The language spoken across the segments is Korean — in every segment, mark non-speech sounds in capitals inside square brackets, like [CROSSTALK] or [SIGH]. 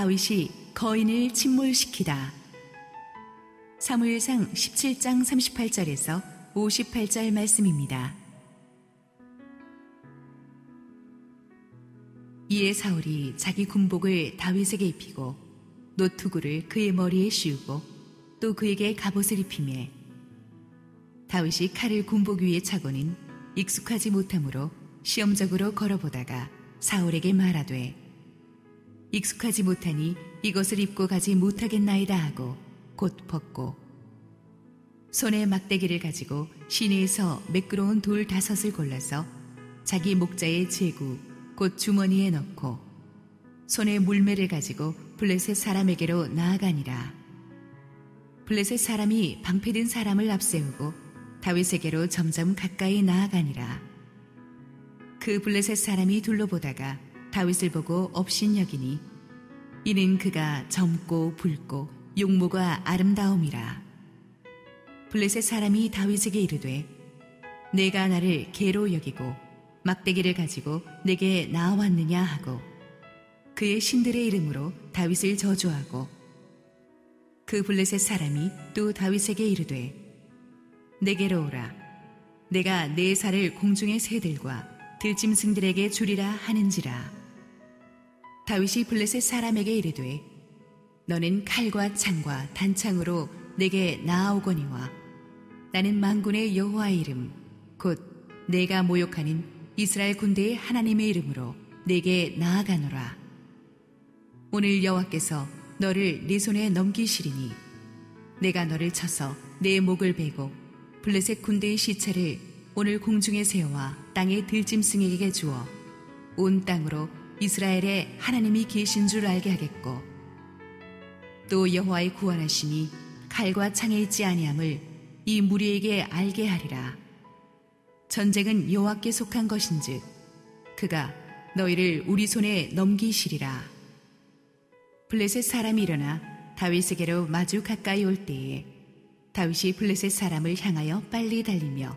다윗이 거인을 침몰시키다. 사무엘상 17장 38절에서 58절 말씀입니다. 이에 사울이 자기 군복을 다윗에게 입히고 노투구를 그의 머리에 씌우고 또 그에게 갑옷을 입히매 다윗이 칼을 군복 위에 차고는 익숙하지 못하므로 시험적으로 걸어보다가 사울에게 말하되 익숙하지 못하니 이것을 입고 가지 못하겠나이다 하고 곧 벗고 손에 막대기를 가지고 시내에서 매끄러운 돌 다섯을 골라서 자기 목자의 제구 곧 주머니에 넣고 손에 물매를 가지고 블레셋 사람에게로 나아가니라. 블레셋 사람이 방패든 사람을 앞세우고 다윗에게로 점점 가까이 나아가니라. 그 블레셋 사람이 둘러보다가 다윗을 보고 업신여기니 이는 그가 젊고 붉고 용모가 아름다움이라. 블레셋 사람이 다윗에게 이르되 내가 나를 개로 여기고 막대기를 가지고 내게 나왔느냐 하고 그의 신들의 이름으로 다윗을 저주하고 그 블레셋 사람이 또 다윗에게 이르되 내게로 오라 내가 내 살을 공중의 새들과 들짐승들에게 주리라 하는지라 다윗이 블레셋 사람에게 이르되 너는 칼과 창과 단창으로 내게 나아오거니와 나는 만군의 여호와의 이름 곧 내가 모욕하는 이스라엘 군대의 하나님의 이름으로 내게 나아가노라. 오늘 여호와께서 너를 네 손에 넘기시리니 내가 너를 쳐서 내 목을 베고 블레셋 군대의 시체를 오늘 공중에 세워 땅의 들짐승에게 주어 온 땅으로 이스라엘에 하나님이 계신 줄 알게 하겠고 또 여호와의 구원하심이 칼과 창에 있지 아니함을 이 무리에게 알게 하리라. 전쟁은 여호와께 속한 것인즉 그가 너희를 우리 손에 넘기시리라. 블레셋 사람이 일어나 다윗에게로 마주 가까이 올 때에 다윗이 블레셋 사람을 향하여 빨리 달리며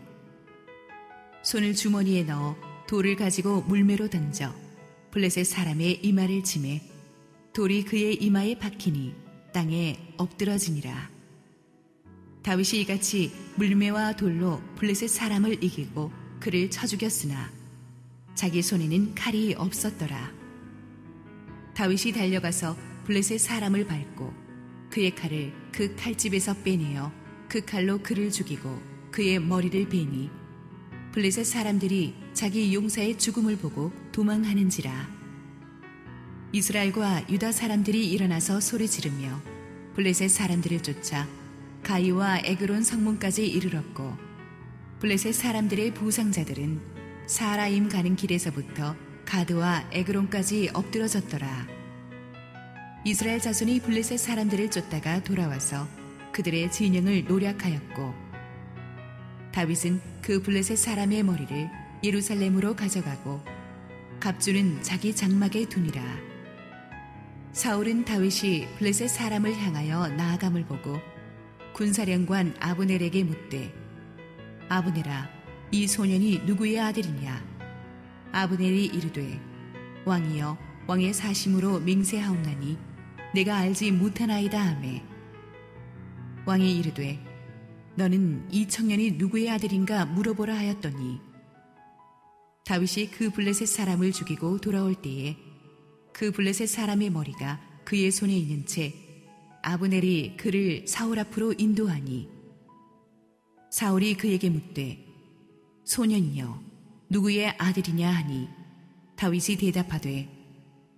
손을 주머니에 넣어 돌을 가지고 물매로 던져 블레셋 사람의 이마를 치매 돌이 그의 이마에 박히니 땅에 엎드러지니라. 다윗이 이같이 물매와 돌로 블레셋 사람을 이기고 그를 쳐 죽였으나 자기 손에는 칼이 없었더라. 다윗이 달려가서 블레셋 사람을 밟고 그의 칼을 그 칼집에서 빼내어 그 칼로 그를 죽이고 그의 머리를 베니 블레셋 사람들이 자기 용사의 죽음을 보고 도망하는지라. 이스라엘과 유다 사람들이 일어나서 소리 지르며 블레셋 사람들을 쫓아 가이와 에그론 성문까지 이르렀고 블레셋 사람들의 부상자들은 사라임 가는 길에서부터 가드와 에그론까지 엎드러졌더라. 이스라엘 자손이 블레셋 사람들을 쫓다가 돌아와서 그들의 진영을 노략하였고 다윗은 그 블레셋 사람의 머리를 예루살렘으로 가져가고 갑주는 자기 장막에 두니라. 사울은 다윗이 블레셋 사람을 향하여 나아감을 보고 군사령관 아브넬에게 묻되 아브넬아 이 소년이 누구의 아들이냐 아브넬이 이르되 왕이여 왕의 사심으로 맹세하옵나니 내가 알지 못하나이다 하매 왕이 이르되 너는 이 청년이 누구의 아들인가 물어보라 하였더니 다윗이 그 블레셋 사람을 죽이고 돌아올 때에 그 블레셋 사람의 머리가 그의 손에 있는 채 아브넬이 그를 사울 앞으로 인도하니 사울이 그에게 묻되 소년이여 누구의 아들이냐 하니 다윗이 대답하되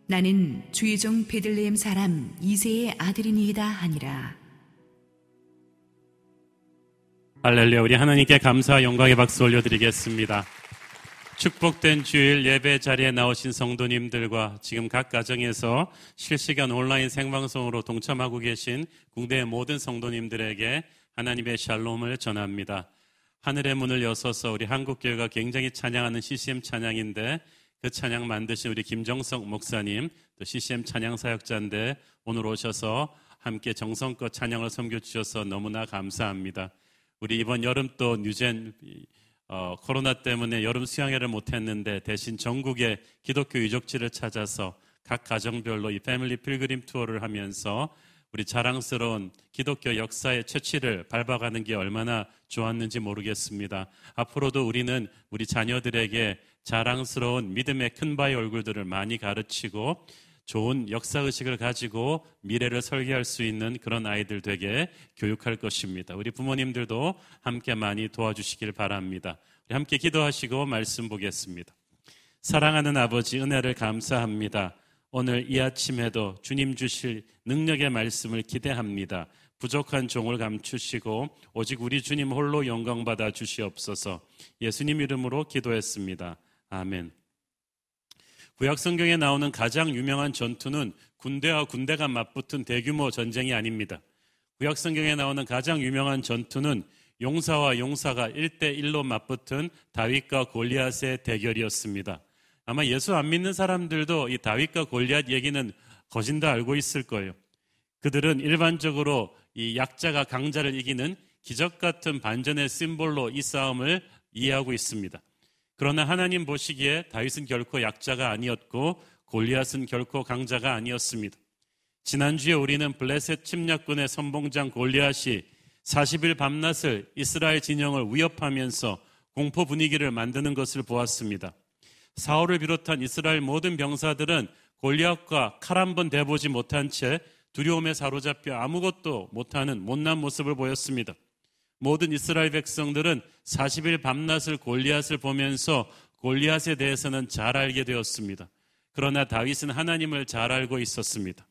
나는 주의 종 베들레헴 사람 이세의 아들이니이다 하니라. 할렐루야 우리 하나님께 감사와 영광의 박수 올려드리겠습니다. 축복된 주일 예배 자리에 나오신 성도님들과 지금 각 가정에서 실시간 온라인 생방송으로 동참하고 계신 국내의 모든 성도님들에게 하나님의 샬롬을 전합니다. 하늘의 문을 여서서 우리 한국교회가 굉장히 찬양하는 CCM 찬양인데 그 찬양 만드신 우리 김정석 목사님 또 CCM 찬양 사역자인데 오늘 오셔서 함께 정성껏 찬양을 섬겨주셔서 너무나 감사합니다. 우리 이번 여름 또 뉴젠 어, 코로나 때문에 여름 수양회를 못했는데 대신 전국의 기독교 유적지를 찾아서 각 가정별로 이 패밀리 필그림 투어를 하면서 우리 자랑스러운 기독교 역사의 채취를 밟아가는 게 얼마나 좋았는지 모르겠습니다. 앞으로도 우리는 우리 자녀들에게 자랑스러운 믿음의 큰 바의 얼굴들을 많이 가르치고 좋은 역사의식을 가지고 미래를 설계할 수 있는 그런 아이들 되게 교육할 것입니다. 우리 부모님들도 함께 많이 도와주시길 바랍니다. 함께 기도하시고 말씀 보겠습니다. 사랑하는 아버지 은혜를 감사합니다. 오늘 이 아침에도 주님 주실 능력의 말씀을 기대합니다. 부족한 종을 감추시고 오직 우리 주님 홀로 영광 받아 주시옵소서. 예수님 이름으로 기도했습니다. 아멘. 구약 성경에 나오는 가장 유명한 전투는 군대와 군대가 맞붙은 대규모 전쟁이 아닙니다. 구약 성경에 나오는 가장 유명한 전투는 용사와 용사가 1대1로 맞붙은 다윗과 골리앗의 대결이었습니다. 아마 예수 안 믿는 사람들도 이 다윗과 골리앗 얘기는 거진다 알고 있을 거예요. 그들은 일반적으로 이 약자가 강자를 이기는 기적 같은 반전의 심볼로 이 싸움을 이해하고 있습니다. 그러나 하나님 보시기에 다윗은 결코 약자가 아니었고 골리앗은 결코 강자가 아니었습니다. 지난주에 우리는 블레셋 침략군의 선봉장 골리앗이 40일 밤낮을 이스라엘 진영을 위협하면서 공포 분위기를 만드는 것을 보았습니다. 사울을 비롯한 이스라엘 모든 병사들은 골리앗과 칼 한 번 대보지 못한 채 두려움에 사로잡혀 아무것도 못하는 못난 모습을 보였습니다. 모든 이스라엘 백성들은 40일 밤낮을 골리앗을 보면서 골리앗에 대해서는 잘 알게 되었습니다. 그러나 다윗은 하나님을 잘 알고 있었습니다.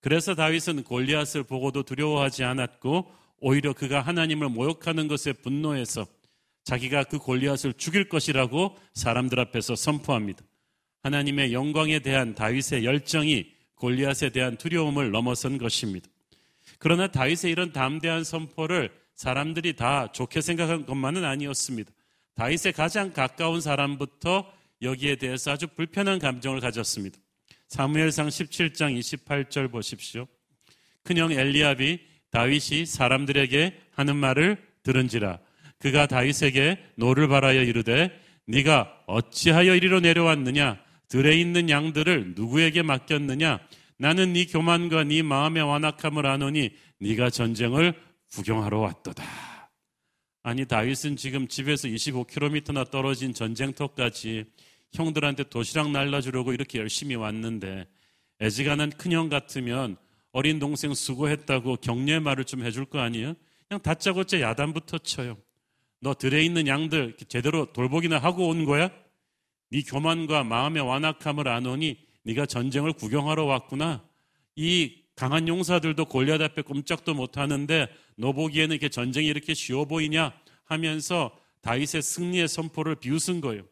그래서 다윗은 골리앗을 보고도 두려워하지 않았고 오히려 그가 하나님을 모욕하는 것에 분노해서 자기가 그 골리앗을 죽일 것이라고 사람들 앞에서 선포합니다. 하나님의 영광에 대한 다윗의 열정이 골리앗에 대한 두려움을 넘어선 것입니다. 그러나 다윗의 이런 담대한 선포를 사람들이 다 좋게 생각한 것만은 아니었습니다. 다윗의 가장 가까운 사람부터 여기에 대해서 아주 불편한 감정을 가졌습니다. 사무엘상 17장 28절 보십시오. 큰형 엘리압이 다윗이 사람들에게 하는 말을 들은지라 그가 다윗에게 노를 발하여 이르되 네가 어찌하여 이리로 내려왔느냐 들에 있는 양들을 누구에게 맡겼느냐 나는 네 교만과 네 마음의 완악함을 아노니 네가 전쟁을 구경하러 왔도다. 아니 다윗은 지금 집에서 25km나 떨어진 전쟁터까지 형들한테 도시락 날라주려고 이렇게 열심히 왔는데 애지간한 큰형 같으면 어린 동생 수고했다고 격려의 말을 좀 해줄 거 아니에요? 그냥 다짜고짜 야단부터 쳐요. 너 들에 있는 양들 제대로 돌보기나 하고 온 거야? 네 교만과 마음의 완악함을 아노니 네가 전쟁을 구경하러 왔구나. 이 강한 용사들도 골리앗 앞에 꼼짝도 못 하는데 너 보기에는 이렇게 전쟁이 이렇게 쉬워 보이냐 하면서 다윗의 승리의 선포를 비웃은 거예요.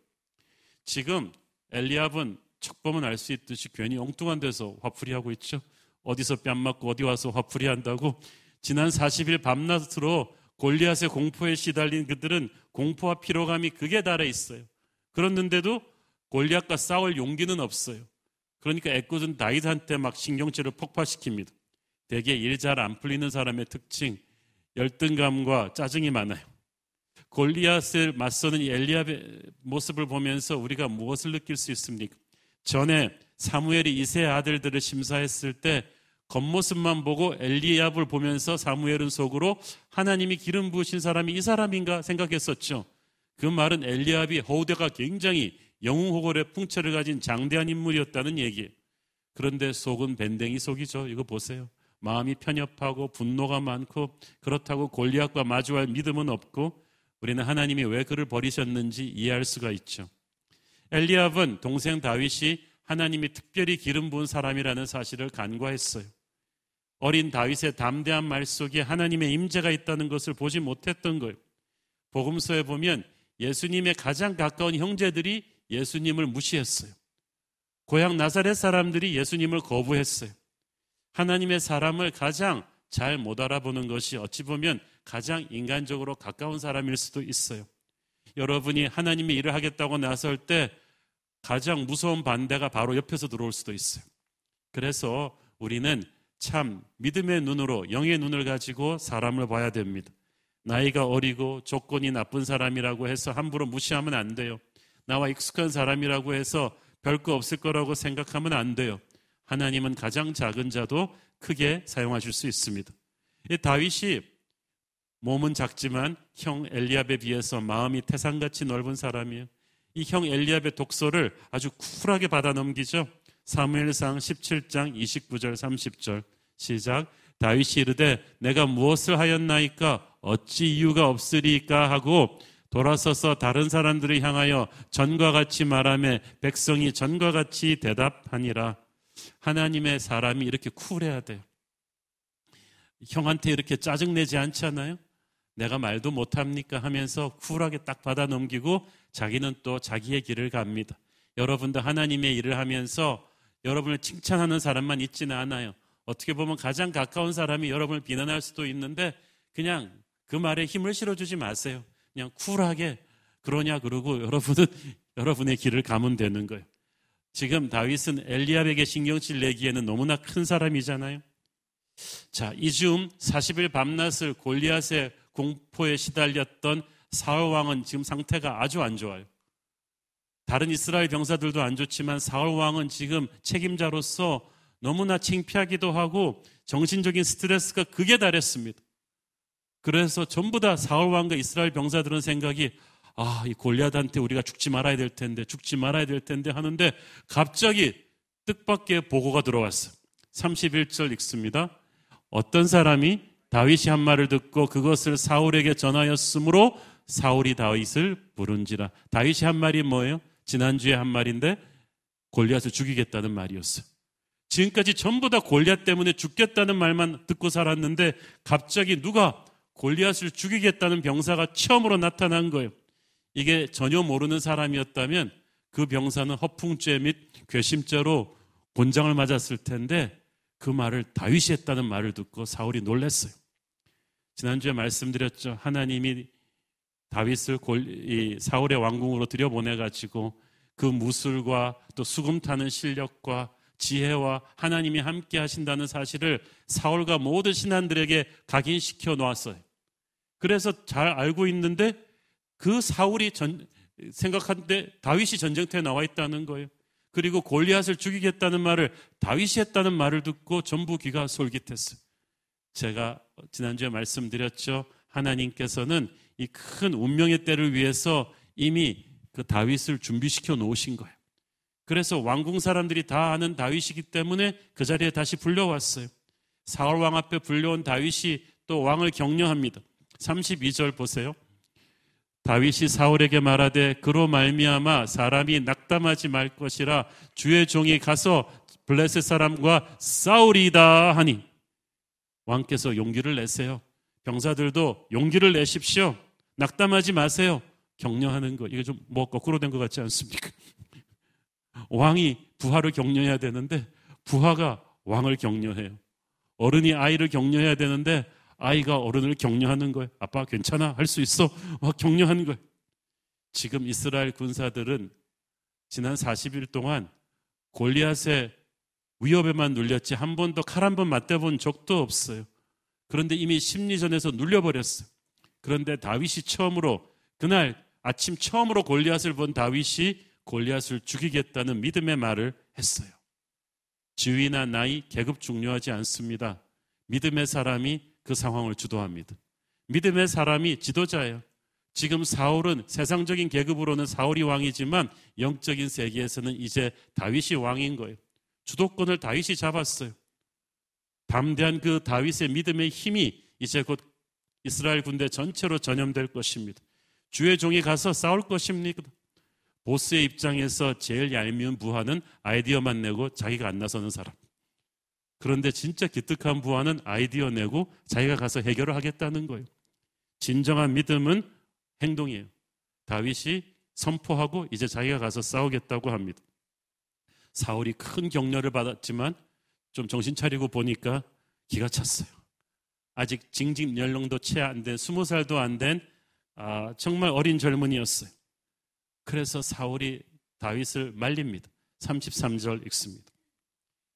지금 엘리압은 척 보면 알수 있듯이 괜히 엉뚱한 데서 화풀이 하고 있죠. 어디서 뺨 맞고 어디 와서 화풀이 한다고 지난 40일 밤낮으로 골리앗의 공포에 시달린 그들은 공포와 피로감이 극에 달해 있어요. 그렇는데도 골리앗과 싸울 용기는 없어요. 그러니까 애꿎은 다윗한테 막 신경질을 폭발시킵니다. 대개 일 잘 안 풀리는 사람의 특징, 열등감과 짜증이 많아요. 골리앗을 맞서는 엘리압의 모습을 보면서 우리가 무엇을 느낄 수 있습니까? 전에 사무엘이 이세 아들들을 심사했을 때 겉모습만 보고 엘리압을 보면서 사무엘은 속으로 하나님이 기름 부으신 사람이 이 사람인가 생각했었죠. 그 말은 엘리압이 호우대가 굉장히 영웅호걸의 풍채를 가진 장대한 인물이었다는 얘기예요. 그런데 속은 밴댕이 속이죠. 이거 보세요. 마음이 편협하고 분노가 많고 그렇다고 골리앗과 마주할 믿음은 없고 우리는 하나님이 왜 그를 버리셨는지 이해할 수가 있죠. 엘리압은 동생 다윗이 하나님이 특별히 기름 부은 사람이라는 사실을 간과했어요. 어린 다윗의 담대한 말 속에 하나님의 임재가 있다는 것을 보지 못했던 거예요. 복음서에 보면 예수님의 가장 가까운 형제들이 예수님을 무시했어요. 고향 나사렛 사람들이 예수님을 거부했어요. 하나님의 사람을 가장 잘 못 알아보는 것이 어찌 보면 가장 인간적으로 가까운 사람일 수도 있어요. 여러분이 하나님의 일을 하겠다고 나설 때 가장 무서운 반대가 바로 옆에서 들어올 수도 있어요. 그래서 우리는 참 믿음의 눈으로 영의 눈을 가지고 사람을 봐야 됩니다. 나이가 어리고 조건이 나쁜 사람이라고 해서 함부로 무시하면 안 돼요. 나와 익숙한 사람이라고 해서 별거 없을 거라고 생각하면 안 돼요. 하나님은 가장 작은 자도 크게 사용하실 수 있습니다. 다윗이 몸은 작지만 형 엘리압에 비해서 마음이 태산같이 넓은 사람이에요. 이 형 엘리압의 독소를 아주 쿨하게 받아 넘기죠. 사무엘상 17장 29절 30절 시작 다윗이 이르되 내가 무엇을 하였나이까 어찌 이유가 없으리까 하고 돌아서서 다른 사람들을 향하여 전과 같이 말하며 백성이 전과 같이 대답하니라 하나님의 사람이 이렇게 쿨해야 돼요. 형한테 이렇게 짜증내지 않잖아요. 내가 말도 못합니까 하면서 쿨하게 딱 받아 넘기고 자기는 또 자기의 길을 갑니다. 여러분도 하나님의 일을 하면서 여러분을 칭찬하는 사람만 있지는 않아요. 어떻게 보면 가장 가까운 사람이 여러분을 비난할 수도 있는데 그냥 그 말에 힘을 실어주지 마세요. 그냥 쿨하게 그러냐 그러고 여러분은 [LAUGHS] 여러분의 길을 가면 되는 거예요. 지금 다윗은 엘리압에게 신경질 내기에는 너무나 큰 사람이잖아요. 자, 이즈음 40일 밤낮을 골리앗의 공포에 시달렸던 사울 왕은 지금 상태가 아주 안 좋아요. 다른 이스라엘 병사들도 안 좋지만 사울 왕은 지금 책임자로서 너무나 창피하기도 하고 정신적인 스트레스가 극에 달했습니다. 그래서 전부 다 사울 왕과 이스라엘 병사들은 생각이 아, 이 골리앗한테 우리가 죽지 말아야 될 텐데, 죽지 말아야 될 텐데 하는데 갑자기 뜻밖의 보고가 들어왔어. 31절 읽습니다. 어떤 사람이 다윗이 한 말을 듣고 그것을 사울에게 전하였으므로 사울이 다윗을 부른지라. 다윗이 한 말이 뭐예요? 지난주에 한 말인데 골리앗을 죽이겠다는 말이었어요. 지금까지 전부 다 골리앗 때문에 죽겠다는 말만 듣고 살았는데 갑자기 누가 골리앗을 죽이겠다는 병사가 처음으로 나타난 거예요. 이게 전혀 모르는 사람이었다면 그 병사는 허풍죄 및 괘씸죄로 곤장을 맞았을 텐데 그 말을 다윗이 했다는 말을 듣고 사울이 놀랐어요. 지난주에 말씀드렸죠. 하나님이 다윗을 골, 사울의 왕궁으로 들여보내 가지고 그 무술과 또 수금 타는 실력과 지혜와 하나님이 함께 하신다는 사실을 사울과 모든 신한들에게 각인시켜 놓았어요. 그래서 잘 알고 있는데 그 사울이 전, 생각한데 다윗이 전쟁터에 나와 있다는 거예요. 그리고 골리앗을 죽이겠다는 말을 다윗이 했다는 말을 듣고 전부 귀가 솔깃했어요. 제가 지난주에 말씀드렸죠. 하나님께서는 이 큰 운명의 때를 위해서 이미 그 다윗을 준비시켜 놓으신 거예요. 그래서 왕궁 사람들이 다 아는 다윗이기 때문에 그 자리에 다시 불려왔어요. 사울 왕 앞에 불려온 다윗이 또 왕을 격려합니다. 32절 보세요. 다윗이 사울에게 말하되 그로 말미암아 사람이 낙담하지 말 것이라 주의 종이 가서 블레셋 사람과 싸우리다 하니 왕께서 용기를 내세요. 병사들도 용기를 내십시오. 낙담하지 마세요. 격려하는 거. 이게 좀 뭐 거꾸로 된 것 같지 않습니까? [LAUGHS] 왕이 부하를 격려해야 되는데 부하가 왕을 격려해요. 어른이 아이를 격려해야 되는데 아이가 어른을 격려하는 거예요. 아빠 괜찮아? 할 수 있어? 막 격려하는 거예요. 지금 이스라엘 군사들은 지난 40일 동안 골리앗의 위협에만 눌렸지 한 번도 칼 한 번 맞대본 적도 없어요. 그런데 이미 심리전에서 눌려버렸어요. 그런데 다윗이 처음으로 그날 아침 처음으로 골리앗을 본 다윗이 골리앗을 죽이겠다는 믿음의 말을 했어요. 지위나 나이, 계급 중요하지 않습니다. 믿음의 사람이 그 상황을 주도합니다. 믿음의 사람이 지도자예요. 지금 사울은 세상적인 계급으로는 사울이 왕이지만 영적인 세계에서는 이제 다윗이 왕인 거예요. 주도권을 다윗이 잡았어요. 담대한 그 다윗의 믿음의 힘이 이제 곧 이스라엘 군대 전체로 전염될 것입니다. 주의 종이 가서 싸울 것입니다. 보스의 입장에서 제일 얄미운 부하는 아이디어만 내고 자기가 안 나서는 사람. 그런데 진짜 기특한 부하는 아이디어 내고 자기가 가서 해결을 하겠다는 거예요. 진정한 믿음은 행동이에요. 다윗이 선포하고 이제 자기가 가서 싸우겠다고 합니다. 사울이 큰 격려를 받았지만 좀 정신 차리고 보니까 기가 찼어요. 아직 징징 연령도 채 안 된, 스무 살도 안된 아, 정말 어린 젊은이였어요. 그래서 사울이 다윗을 말립니다. 33절 읽습니다.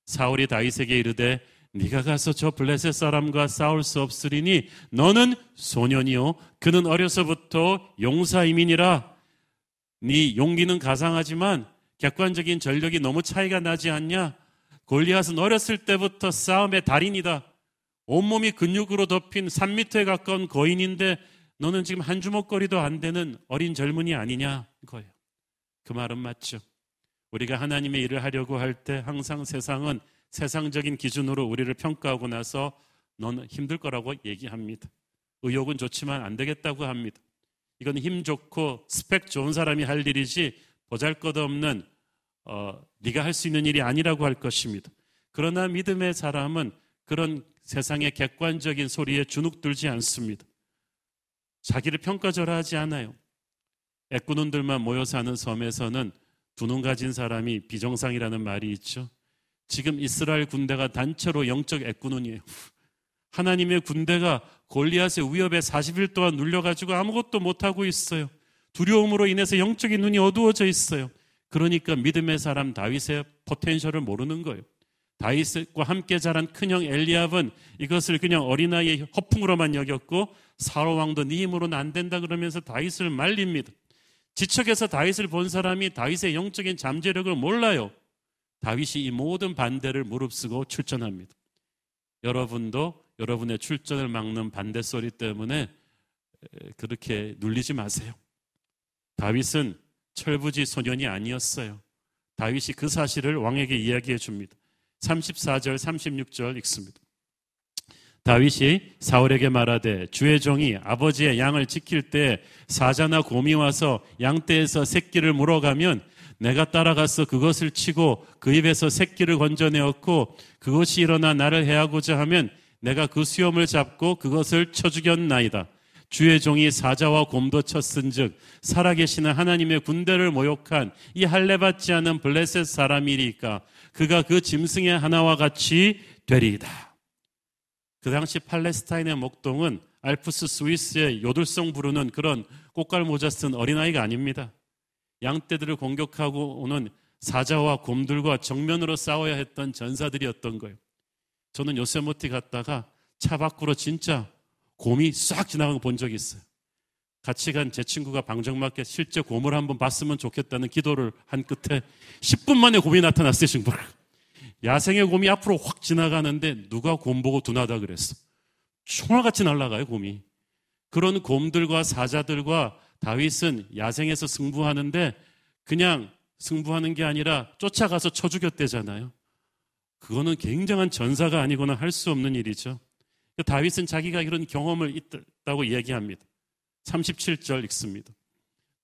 사울이 다윗에게 이르되 네가 가서 저 블레셋 사람과 싸울 수 없으리니 너는 소년이요 그는 어려서부터 용사이민이라 네 용기는 가상하지만 객관적인 전력이 너무 차이가 나지 않냐? 골리앗은 어렸을 때부터 싸움의 달인이다. 온몸이 근육으로 덮인 3미터에 가까운 거인인데 너는 지금 한 주먹거리도 안 되는 어린 젊은이 아니냐 거예요. 그 말은 맞죠. 우리가 하나님의 일을 하려고 할 때 항상 세상은 세상적인 기준으로 우리를 평가하고 나서 너는 힘들 거라고 얘기합니다. 의욕은 좋지만 안 되겠다고 합니다. 이건 힘 좋고 스펙 좋은 사람이 할 일이지 보잘것없는 어, 네가 할 수 있는 일이 아니라고 할 것입니다. 그러나 믿음의 사람은 그런 세상의 객관적인 소리에 주눅들지 않습니다. 자기를 평가절하하지 않아요. 애꾸눈들만 모여 사는 섬에서는 두 눈 가진 사람이 비정상이라는 말이 있죠. 지금 이스라엘 군대가 단체로 영적 애꾸눈이에요. 하나님의 군대가 골리앗의 위협에 40일 동안 눌려가지고 아무것도 못하고 있어요. 두려움으로 인해서 영적인 눈이 어두워져 있어요. 그러니까 믿음의 사람 다윗의 포텐셜을 모르는 거예요. 다윗과 함께 자란 큰형 엘리압은 이것을 그냥 어린아이의 허풍으로만 여겼고 사로 왕도 네 힘으로는 안 된다 그러면서 다윗을 말립니다. 지척에서 다윗을 본 사람이 다윗의 영적인 잠재력을 몰라요. 다윗이 이 모든 반대를 무릅쓰고 출전합니다. 여러분도 여러분의 출전을 막는 반대 소리 때문에 그렇게 눌리지 마세요. 다윗은 철부지 소년이 아니었어요. 다윗이 그 사실을 왕에게 이야기해 줍니다. 34절, 36절 읽습니다. 다윗이 사울에게 말하되 주의 종이 아버지의 양을 지킬 때 사자나 곰이 와서 양떼에서 새끼를 물어가면 내가 따라가서 그것을 치고 그 입에서 새끼를 건져내었고 그것이 일어나 나를 해하고자 하면 내가 그 수염을 잡고 그것을 쳐 죽였나이다. 주의 종이 사자와 곰도 쳤은즉 살아계시는 하나님의 군대를 모욕한 이 할례받지 않은 블레셋 사람이리까 그가 그 짐승의 하나와 같이 되리이다. 그 당시 팔레스타인의 목동은 알프스 스위스의 요들송 부르는 그런 꽃갈 모자 쓴 어린아이가 아닙니다. 양떼들을 공격하고 오는 사자와 곰들과 정면으로 싸워야 했던 전사들이었던 거예요. 저는 요세모티 갔다가 차 밖으로 진짜 곰이 싹 지나가는 본 적이 있어요. 같이 간 제 친구가 방정맞게 실제 곰을 한번 봤으면 좋겠다는 기도를 한 끝에 10분 만에 곰이 나타났어요, 친구. 야생의 곰이 앞으로 확 지나가는데 누가 곰 보고 둔하다 그랬어. 총알같이 날아가요, 곰이. 그런 곰들과 사자들과 다윗은 야생에서 승부하는데 그냥 승부하는 게 아니라 쫓아가서 쳐 죽였대잖아요. 그거는 굉장한 전사가 아니거나 할 수 없는 일이죠. 그 다윗은 자기가 이런 경험을 있다고 이야기합니다. 37절 읽습니다.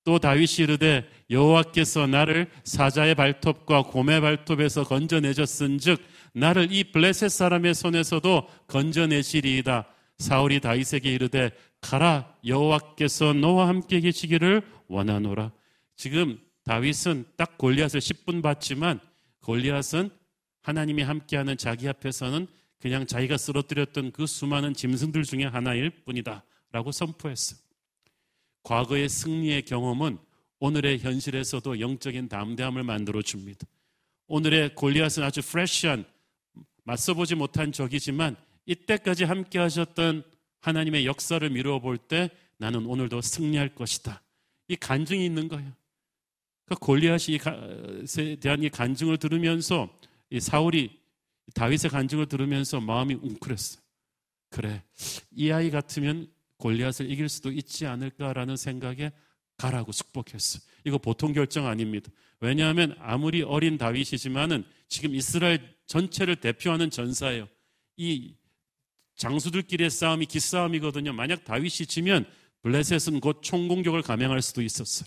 또 다윗이 이르되 여호와께서 나를 사자의 발톱과 곰의 발톱에서 건져내셨은즉 나를 이 블레셋 사람의 손에서도 건져내시리이다. 사울이 다윗에게 이르되 가라 여호와께서 너와 함께 계시기를 원하노라. 지금 다윗은 딱 골리앗을 10분 봤지만 골리앗은 하나님이 함께하는 자기 앞에서는 그냥 자기가 쓰러뜨렸던 그 수많은 짐승들 중에 하나일 뿐이다. 라고 선포했어요. 과거의 승리의 경험은 오늘의 현실에서도 영적인 담대함을 만들어 줍니다. 오늘의 골리앗은 아주 프레시한 맞서보지 못한 적이지만 이때까지 함께 하셨던 하나님의 역사를 미루어 볼 때 나는 오늘도 승리할 것이다. 이 간증이 있는 거예요. 그러니까 골리앗에 대한 이 간증을 들으면서 이 사울이 다윗의 간증을 들으면서 마음이 웅크렸어요. 그래, 이 아이 같으면 골리앗을 이길 수도 있지 않을까라는 생각에 가라고 축복했어요. 이거 보통 결정 아닙니다. 왜냐하면 아무리 어린 다윗이지만은 지금 이스라엘 전체를 대표하는 전사예요. 이 장수들끼리의 싸움이 기싸움이거든요. 만약 다윗이 지면 블레셋은 곧 총공격을 감행할 수도 있었어요.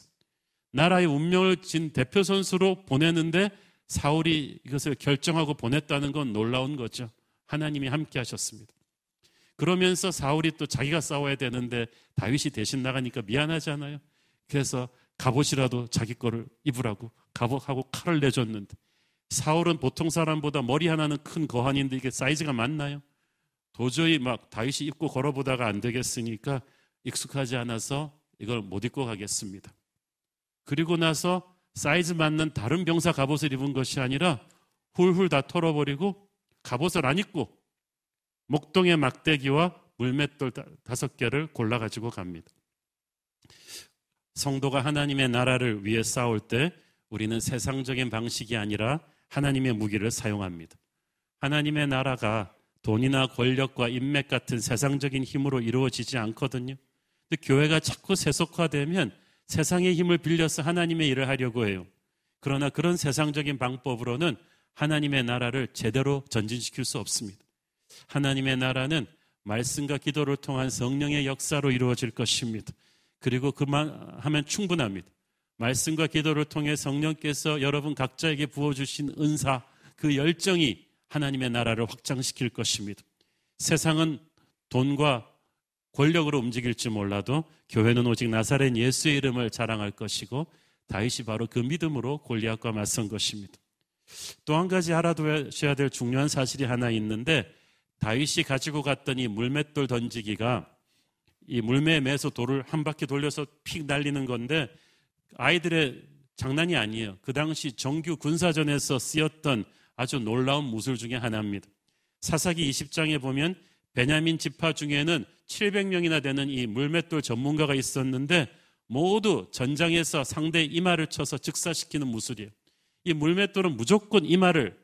나라의 운명을 진 대표 선수로 보내는데 사울이 이것을 결정하고 보냈다는 건 놀라운 거죠. 하나님이 함께 하셨습니다. 그러면서 사울이 또 자기가 싸워야 되는데 다윗이 대신 나가니까 미안하잖아요. 그래서 갑옷이라도 자기 거를 입으라고 갑옷하고 칼을 내줬는데 사울은 보통 사람보다 머리 하나는 큰 거한인데 이게 사이즈가 맞나요? 도저히 막 다윗이 입고 걸어보다가 안 되겠으니까 익숙하지 않아서 이걸 못 입고 가겠습니다. 그리고 나서 사이즈 맞는 다른 병사 갑옷을 입은 것이 아니라 훌훌 다 털어버리고 갑옷을 안 입고 목동의 막대기와 물맷돌 다섯 개를 골라 가지고 갑니다. 성도가 하나님의 나라를 위해 싸울 때 우리는 세상적인 방식이 아니라 하나님의 무기를 사용합니다. 하나님의 나라가 돈이나 권력과 인맥 같은 세상적인 힘으로 이루어지지 않거든요. 근데 교회가 자꾸 세속화되면 세상의 힘을 빌려서 하나님의 일을 하려고 해요. 그러나 그런 세상적인 방법으로는 하나님의 나라를 제대로 전진시킬 수 없습니다. 하나님의 나라는 말씀과 기도를 통한 성령의 역사로 이루어질 것입니다. 그리고 그만 하면 충분합니다. 말씀과 기도를 통해 성령께서 여러분 각자에게 부어주신 은사, 그 열정이 하나님의 나라를 확장시킬 것입니다. 세상은 돈과 권력으로 움직일지 몰라도 교회는 오직 나사렛 예수의 이름을 자랑할 것이고 다윗이 바로 그 믿음으로 골리앗과 맞선 것입니다. 또 한 가지 알아두셔야 될 중요한 사실이 하나 있는데 다윗이 가지고 이 물맷돌 던지기가 이 물매에 매서 돌을 한 바퀴 돌려서 픽 날리는 건데 아이들의 장난이 아니에요. 그 당시 정규 군사전에서 쓰였던 아주 놀라운 무술 중에 하나입니다. 사사기 20장에 보면 베냐민 지파 중에는 700명이나 되는 이 물맷돌 전문가가 있었는데 모두 전장에서 상대 이마를 쳐서 즉사시키는 무술이에요. 이 물맷돌은 무조건 이마를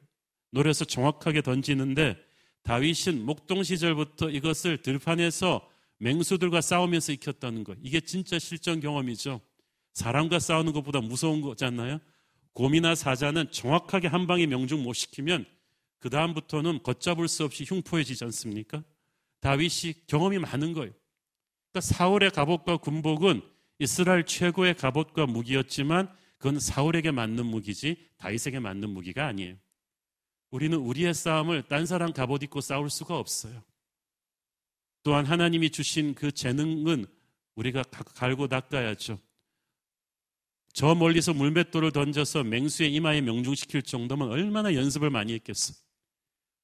노려서 정확하게 던지는데 다윗은 목동 시절부터 이것을 들판에서 맹수들과 싸우면서 익혔다는 거. 이게 진짜 실전 경험이죠. 사람과 싸우는 것보다 무서운 거잖아요. 곰이나 사자는 정확하게 한 방에 명중 못 시키면 그 다음부터는 걷잡을 수 없이 흉포해지지 않습니까? 다윗이 경험이 많은 거예요. 그러니까 사울의 갑옷과 군복은 이스라엘 최고의 갑옷과 무기였지만 그건 사울에게 맞는 무기지 다윗에게 맞는 무기가 아니에요. 우리는 우리의 싸움을 딴 사람 갑옷 입고 싸울 수가 없어요. 또한 하나님이 주신 그 재능은 우리가 갈고 닦아야죠. 저 멀리서 물맷돌을 던져서 맹수의 이마에 명중시킬 정도면 얼마나 연습을 많이 했겠어.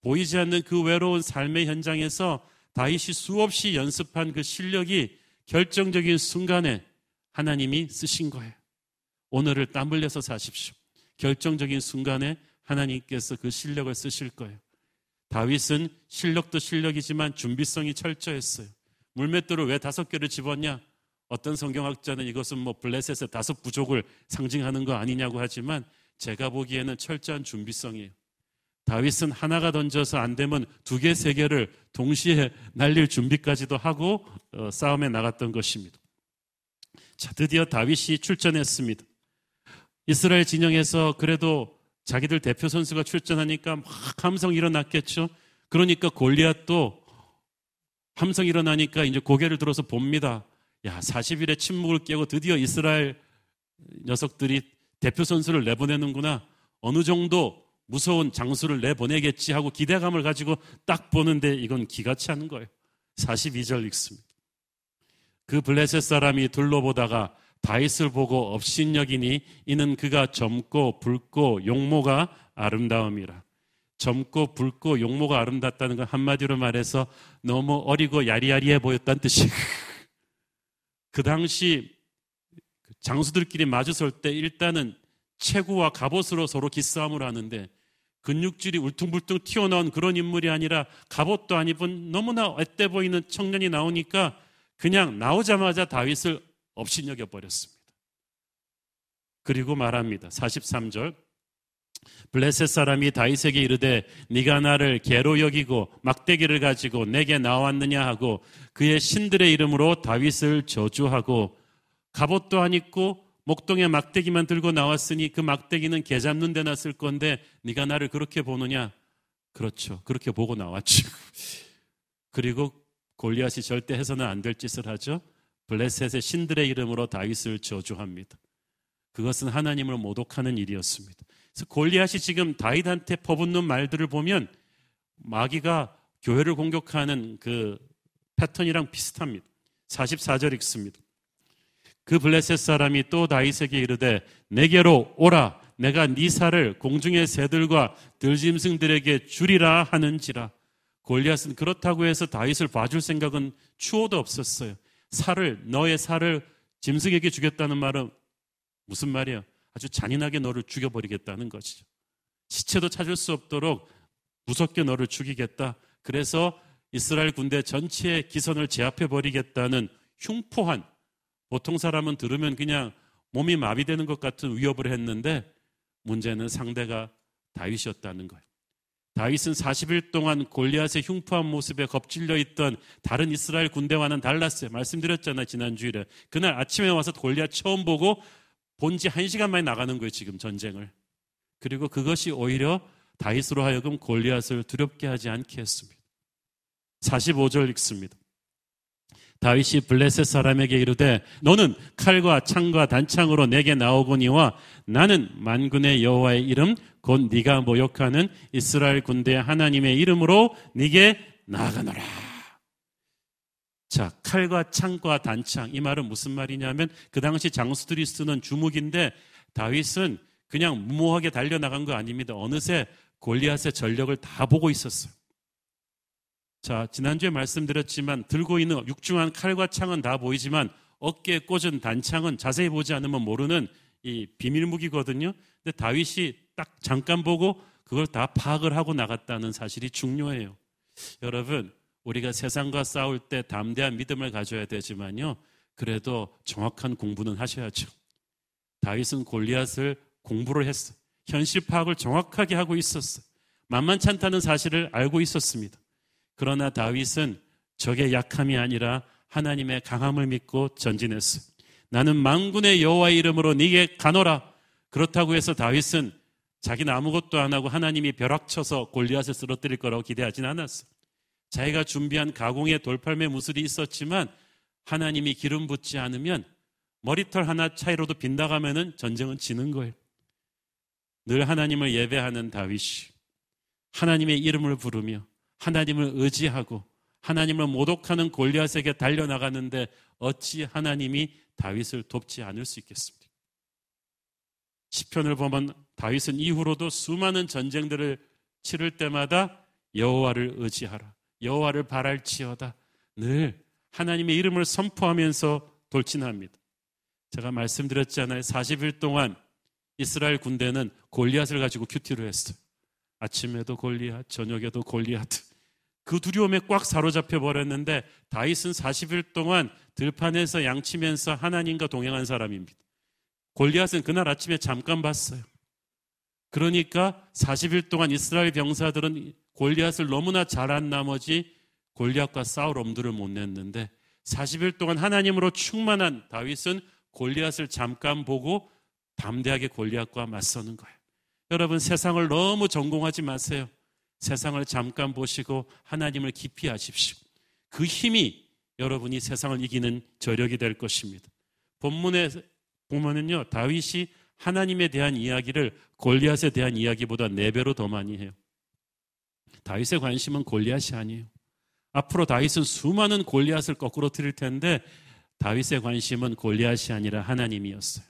보이지 않는 그 외로운 삶의 현장에서 다윗이 수없이 연습한 그 실력이 결정적인 순간에 하나님이 쓰신 거예요. 오늘을 땀 흘려서 사십시오. 결정적인 순간에 하나님께서 그 실력을 쓰실 거예요. 다윗은 실력도 실력이지만 준비성이 철저했어요. 물맷돌을 왜 다섯 개를 집었냐? 어떤 성경학자는 이것은 뭐 블레셋의 다섯 부족을 상징하는 거 아니냐고 하지만 제가 보기에는 철저한 준비성이에요. 다윗은 하나가 던져서 안 되면 두 개, 세 개를 동시에 날릴 준비까지도 하고 어, 싸움에 나갔던 것입니다. 자, 드디어 다윗이 출전했습니다. 이스라엘 진영에서 그래도 자기들 대표 선수가 출전하니까 막 함성 일어났겠죠. 그러니까 골리앗도 함성 일어나니까 이제 고개를 들어서 봅니다. 야, 40일의 침묵을 깨고 드디어 이스라엘 녀석들이 대표 선수를 내보내는구나. 어느 정도 무서운 장수를 내보내겠지 하고 기대감을 가지고 딱 보는데 이건 기가 차는 거예요. 42절 읽습니다. 그 블레셋 사람이 둘러보다가 다윗을 보고 업신여기니 이는 그가 젊고 붉고 용모가 아름다움이라. 젊고 붉고 용모가 아름답다는 건 한마디로 말해서 너무 어리고 야리야리해 보였다는 뜻이. [LAUGHS] 그 당시 장수들끼리 마주설 때 일단은 체구와 갑옷으로 서로 기싸움을 하는데 근육질이 울퉁불퉁 튀어나온 그런 인물이 아니라 갑옷도 안 입은 너무나 앳돼 보이는 청년이 나오니까 그냥 나오자마자 다윗을 업신여겨 버렸습니다. 그리고 말합니다. 43절. 블레셋 사람이 다윗에게 이르되 네가 나를 개로 여기고 막대기를 가지고 내게 나왔느냐 하고 그의 신들의 이름으로 다윗을 저주하고 갑옷도 안 입고 목동에 막대기만 들고 나왔으니 그 막대기는 개 잡는 데나 쓸 건데 네가 나를 그렇게 보느냐? 그렇죠. 그렇게 보고 나왔죠. [LAUGHS] 그리고 골리앗이 절대 해서는 안 될 짓을 하죠. 블레셋의 신들의 이름으로 다윗을 저주합니다. 그것은 하나님을 모독하는 일이었습니다. 그래서 골리앗이 지금 다윗한테 퍼붓는 말들을 보면 마귀가 교회를 공격하는 그 패턴이랑 비슷합니다. 44절 읽습니다. 그 블레셋 사람이 또 다윗에게 이르되 내게로 오라 내가 네 살을 공중의 새들과 들짐승들에게 주리라 하는지라 골리앗은 그렇다고 해서 다윗을 봐줄 생각은 추호도 없었어요. 살을 너의 살을 짐승에게 주겠다는 말은 무슨 말이에요? 아주 잔인하게 너를 죽여버리겠다는 것이죠. 시체도 찾을 수 없도록 무섭게 너를 죽이겠다. 그래서 이스라엘 군대 전체의 기선을 제압해 버리겠다는 흉포한 보통 사람은 들으면 그냥 몸이 마비되는 것 같은 위협을 했는데 문제는 상대가 다윗이었다는 거예요. 다윗은 40일 동안 골리앗의 흉포한 모습에 겁질려 있던 다른 이스라엘 군대와는 달랐어요. 말씀드렸잖아요. 지난주일에. 그날 아침에 와서 골리앗 처음 보고 본지 1시간 만에 나가는 거예요. 지금 전쟁을. 그리고 그것이 오히려 다윗으로 하여금 골리앗을 두렵게 하지 않게 했습니다. 45절 읽습니다. 다윗이 블레셋 사람에게 이르되 너는 칼과 창과 단창으로 내게 나오거니와 나는 만군의 여호와의 이름 곧 네가 모욕하는 이스라엘 군대 하나님의 이름으로 네게 나아가노라. 자, 칼과 창과 단창 이 말은 무슨 말이냐면 그 당시 장수들이 쓰는 주묵인데 다윗은 그냥 무모하게 달려나간 거 아닙니다. 어느새 골리앗의 전력을 다 보고 있었어요. 자, 지난주에 말씀드렸지만 들고 있는 육중한 칼과 창은 다 보이지만 어깨에 꽂은 단창은 자세히 보지 않으면 모르는 이 비밀 무기거든요. 근데 다윗이 딱 잠깐 보고 그걸 다 파악을 하고 나갔다는 사실이 중요해요. 여러분, 우리가 세상과 싸울 때 담대한 믿음을 가져야 되지만요. 그래도 정확한 공부는 하셔야죠. 다윗은 골리앗을 공부를 했어. 현실 파악을 정확하게 하고 있었어. 만만치 않다는 사실을 알고 있었습니다. 그러나 다윗은 적의 약함이 아니라 하나님의 강함을 믿고 전진했어. 나는 망군의 여호와의 이름으로 네게 가노라. 그렇다고 해서 다윗은 자기는 아무것도 안 하고 하나님이 벼락쳐서 골리앗을 쓰러뜨릴 거라고 기대하진 않았어. 자기가 준비한 가공의 돌팔매 무술이 있었지만 하나님이 기름 붓지 않으면 머리털 하나 차이로도 빈다가면은 전쟁은 지는 거예요. 늘 하나님을 예배하는 다윗이 하나님의 이름을 부르며 하나님을 의지하고 하나님을 모독하는 골리앗에게 달려나가는데 어찌 하나님이 다윗을 돕지 않을 수 있겠습니까? 시편을 보면 다윗은 이후로도 수많은 전쟁들을 치를 때마다 여호와를 의지하라. 여호와를 바랄지어다. 늘 하나님의 이름을 선포하면서 돌진합니다. 제가 말씀드렸잖아요. 40일 동안 이스라엘 군대는 골리앗을 가지고 큐티를 했어요. 아침에도 골리앗, 저녁에도 골리앗. 그 두려움에 꽉 사로잡혀 버렸는데 다윗은 40일 동안 들판에서 양치면서 하나님과 동행한 사람입니다. 골리앗은 그날 아침에 잠깐 봤어요. 그러니까 40일 동안 이스라엘 병사들은 골리앗을 너무나 잘한 나머지 골리앗과 싸울 엄두를 못 냈는데 40일 동안 하나님으로 충만한 다윗은 골리앗을 잠깐 보고 담대하게 골리앗과 맞서는 거예요. 여러분 세상을 너무 전공하지 마세요. 세상을 잠깐 보시고 하나님을 깊이 하십시오. 그 힘이 여러분이 세상을 이기는 저력이 될 것입니다. 본문에 보면은요, 다윗이 하나님에 대한 이야기를 골리앗에 대한 이야기보다 네 배로 더 많이 해요. 다윗의 관심은 골리앗이 아니에요. 앞으로 다윗은 수많은 골리앗을 거꾸로 틀릴 텐데 다윗의 관심은 골리앗이 아니라 하나님이었어요.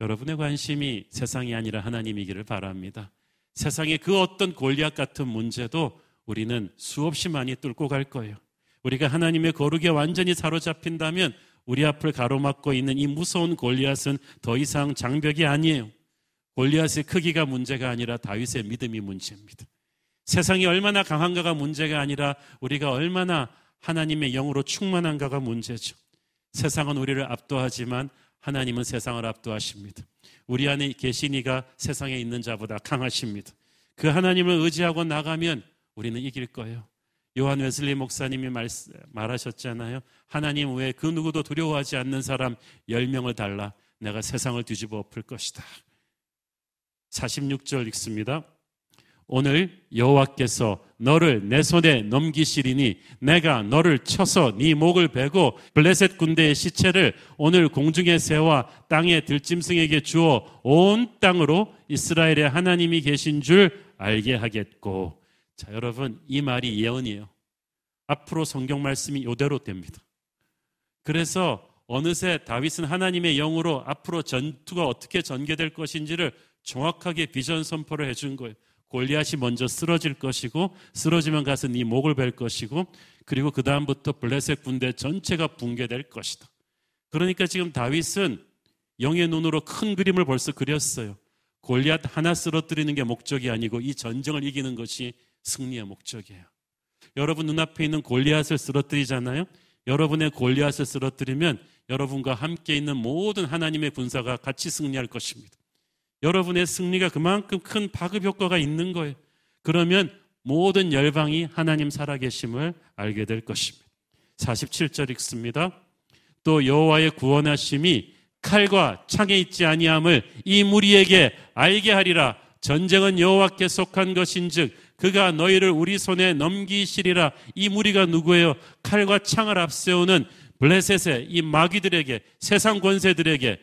여러분의 관심이 세상이 아니라 하나님이기를 바랍니다. 세상의 그 어떤 골리앗 같은 문제도 우리는 수없이 많이 뚫고 갈 거예요. 우리가 하나님의 거룩에 완전히 사로잡힌다면 우리 앞을 가로막고 있는 이 무서운 골리앗은 더 이상 장벽이 아니에요. 골리앗의 크기가 문제가 아니라 다윗의 믿음이 문제입니다. 세상이 얼마나 강한가가 문제가 아니라 우리가 얼마나 하나님의 영으로 충만한가가 문제죠. 세상은 우리를 압도하지만 하나님은 세상을 압도하십니다. 우리 안에 계신 이가 세상에 있는 자보다 강하십니다. 그 하나님을 의지하고 나가면 우리는 이길 거예요. 요한 웨슬리 목사님이 말, 말하셨잖아요. 하나님 외에 그 누구도 두려워하지 않는 사람 10명을 달라 내가 세상을 뒤집어 엎을 것이다. 46절 읽습니다. 오늘 여호와께서 너를 내 손에 넘기시리니 내가 너를 쳐서 네 목을 베고 블레셋 군대의 시체를 오늘 공중의 새와 땅의 들짐승에게 주어 온 땅으로 이스라엘의 하나님이 계신 줄 알게 하겠고 자 여러분 이 말이 예언이에요. 앞으로 성경 말씀이 이대로 됩니다. 그래서 어느새 다윗은 하나님의 영으로 앞으로 전투가 어떻게 전개될 것인지를 정확하게 비전 선포를 해준 거예요. 골리앗이 먼저 쓰러질 것이고 쓰러지면 가서 네 목을 벨 것이고 그리고 그 다음부터 블레셋 군대 전체가 붕괴될 것이다. 그러니까 지금 다윗은 영의 눈으로 큰 그림을 벌써 그렸어요. 골리앗 하나 쓰러뜨리는 게 목적이 아니고 이 전쟁을 이기는 것이 승리의 목적이에요. 여러분 눈앞에 있는 골리앗을 쓰러뜨리잖아요. 여러분의 골리앗을 쓰러뜨리면 여러분과 함께 있는 모든 하나님의 군사가 같이 승리할 것입니다. 여러분의 승리가 그만큼 큰 파급 효과가 있는 거예요. 그러면 모든 열방이 하나님 살아계심을 알게 될 것입니다. 47절 읽습니다. 또 여호와의 구원하심이 칼과 창에 있지 아니함을 이 무리에게 알게 하리라. 전쟁은 여호와께 속한 것인즉 그가 너희를 우리 손에 넘기시리라. 이 무리가 누구예요? 칼과 창을 앞세우는 블레셋의 이 마귀들에게 세상 권세들에게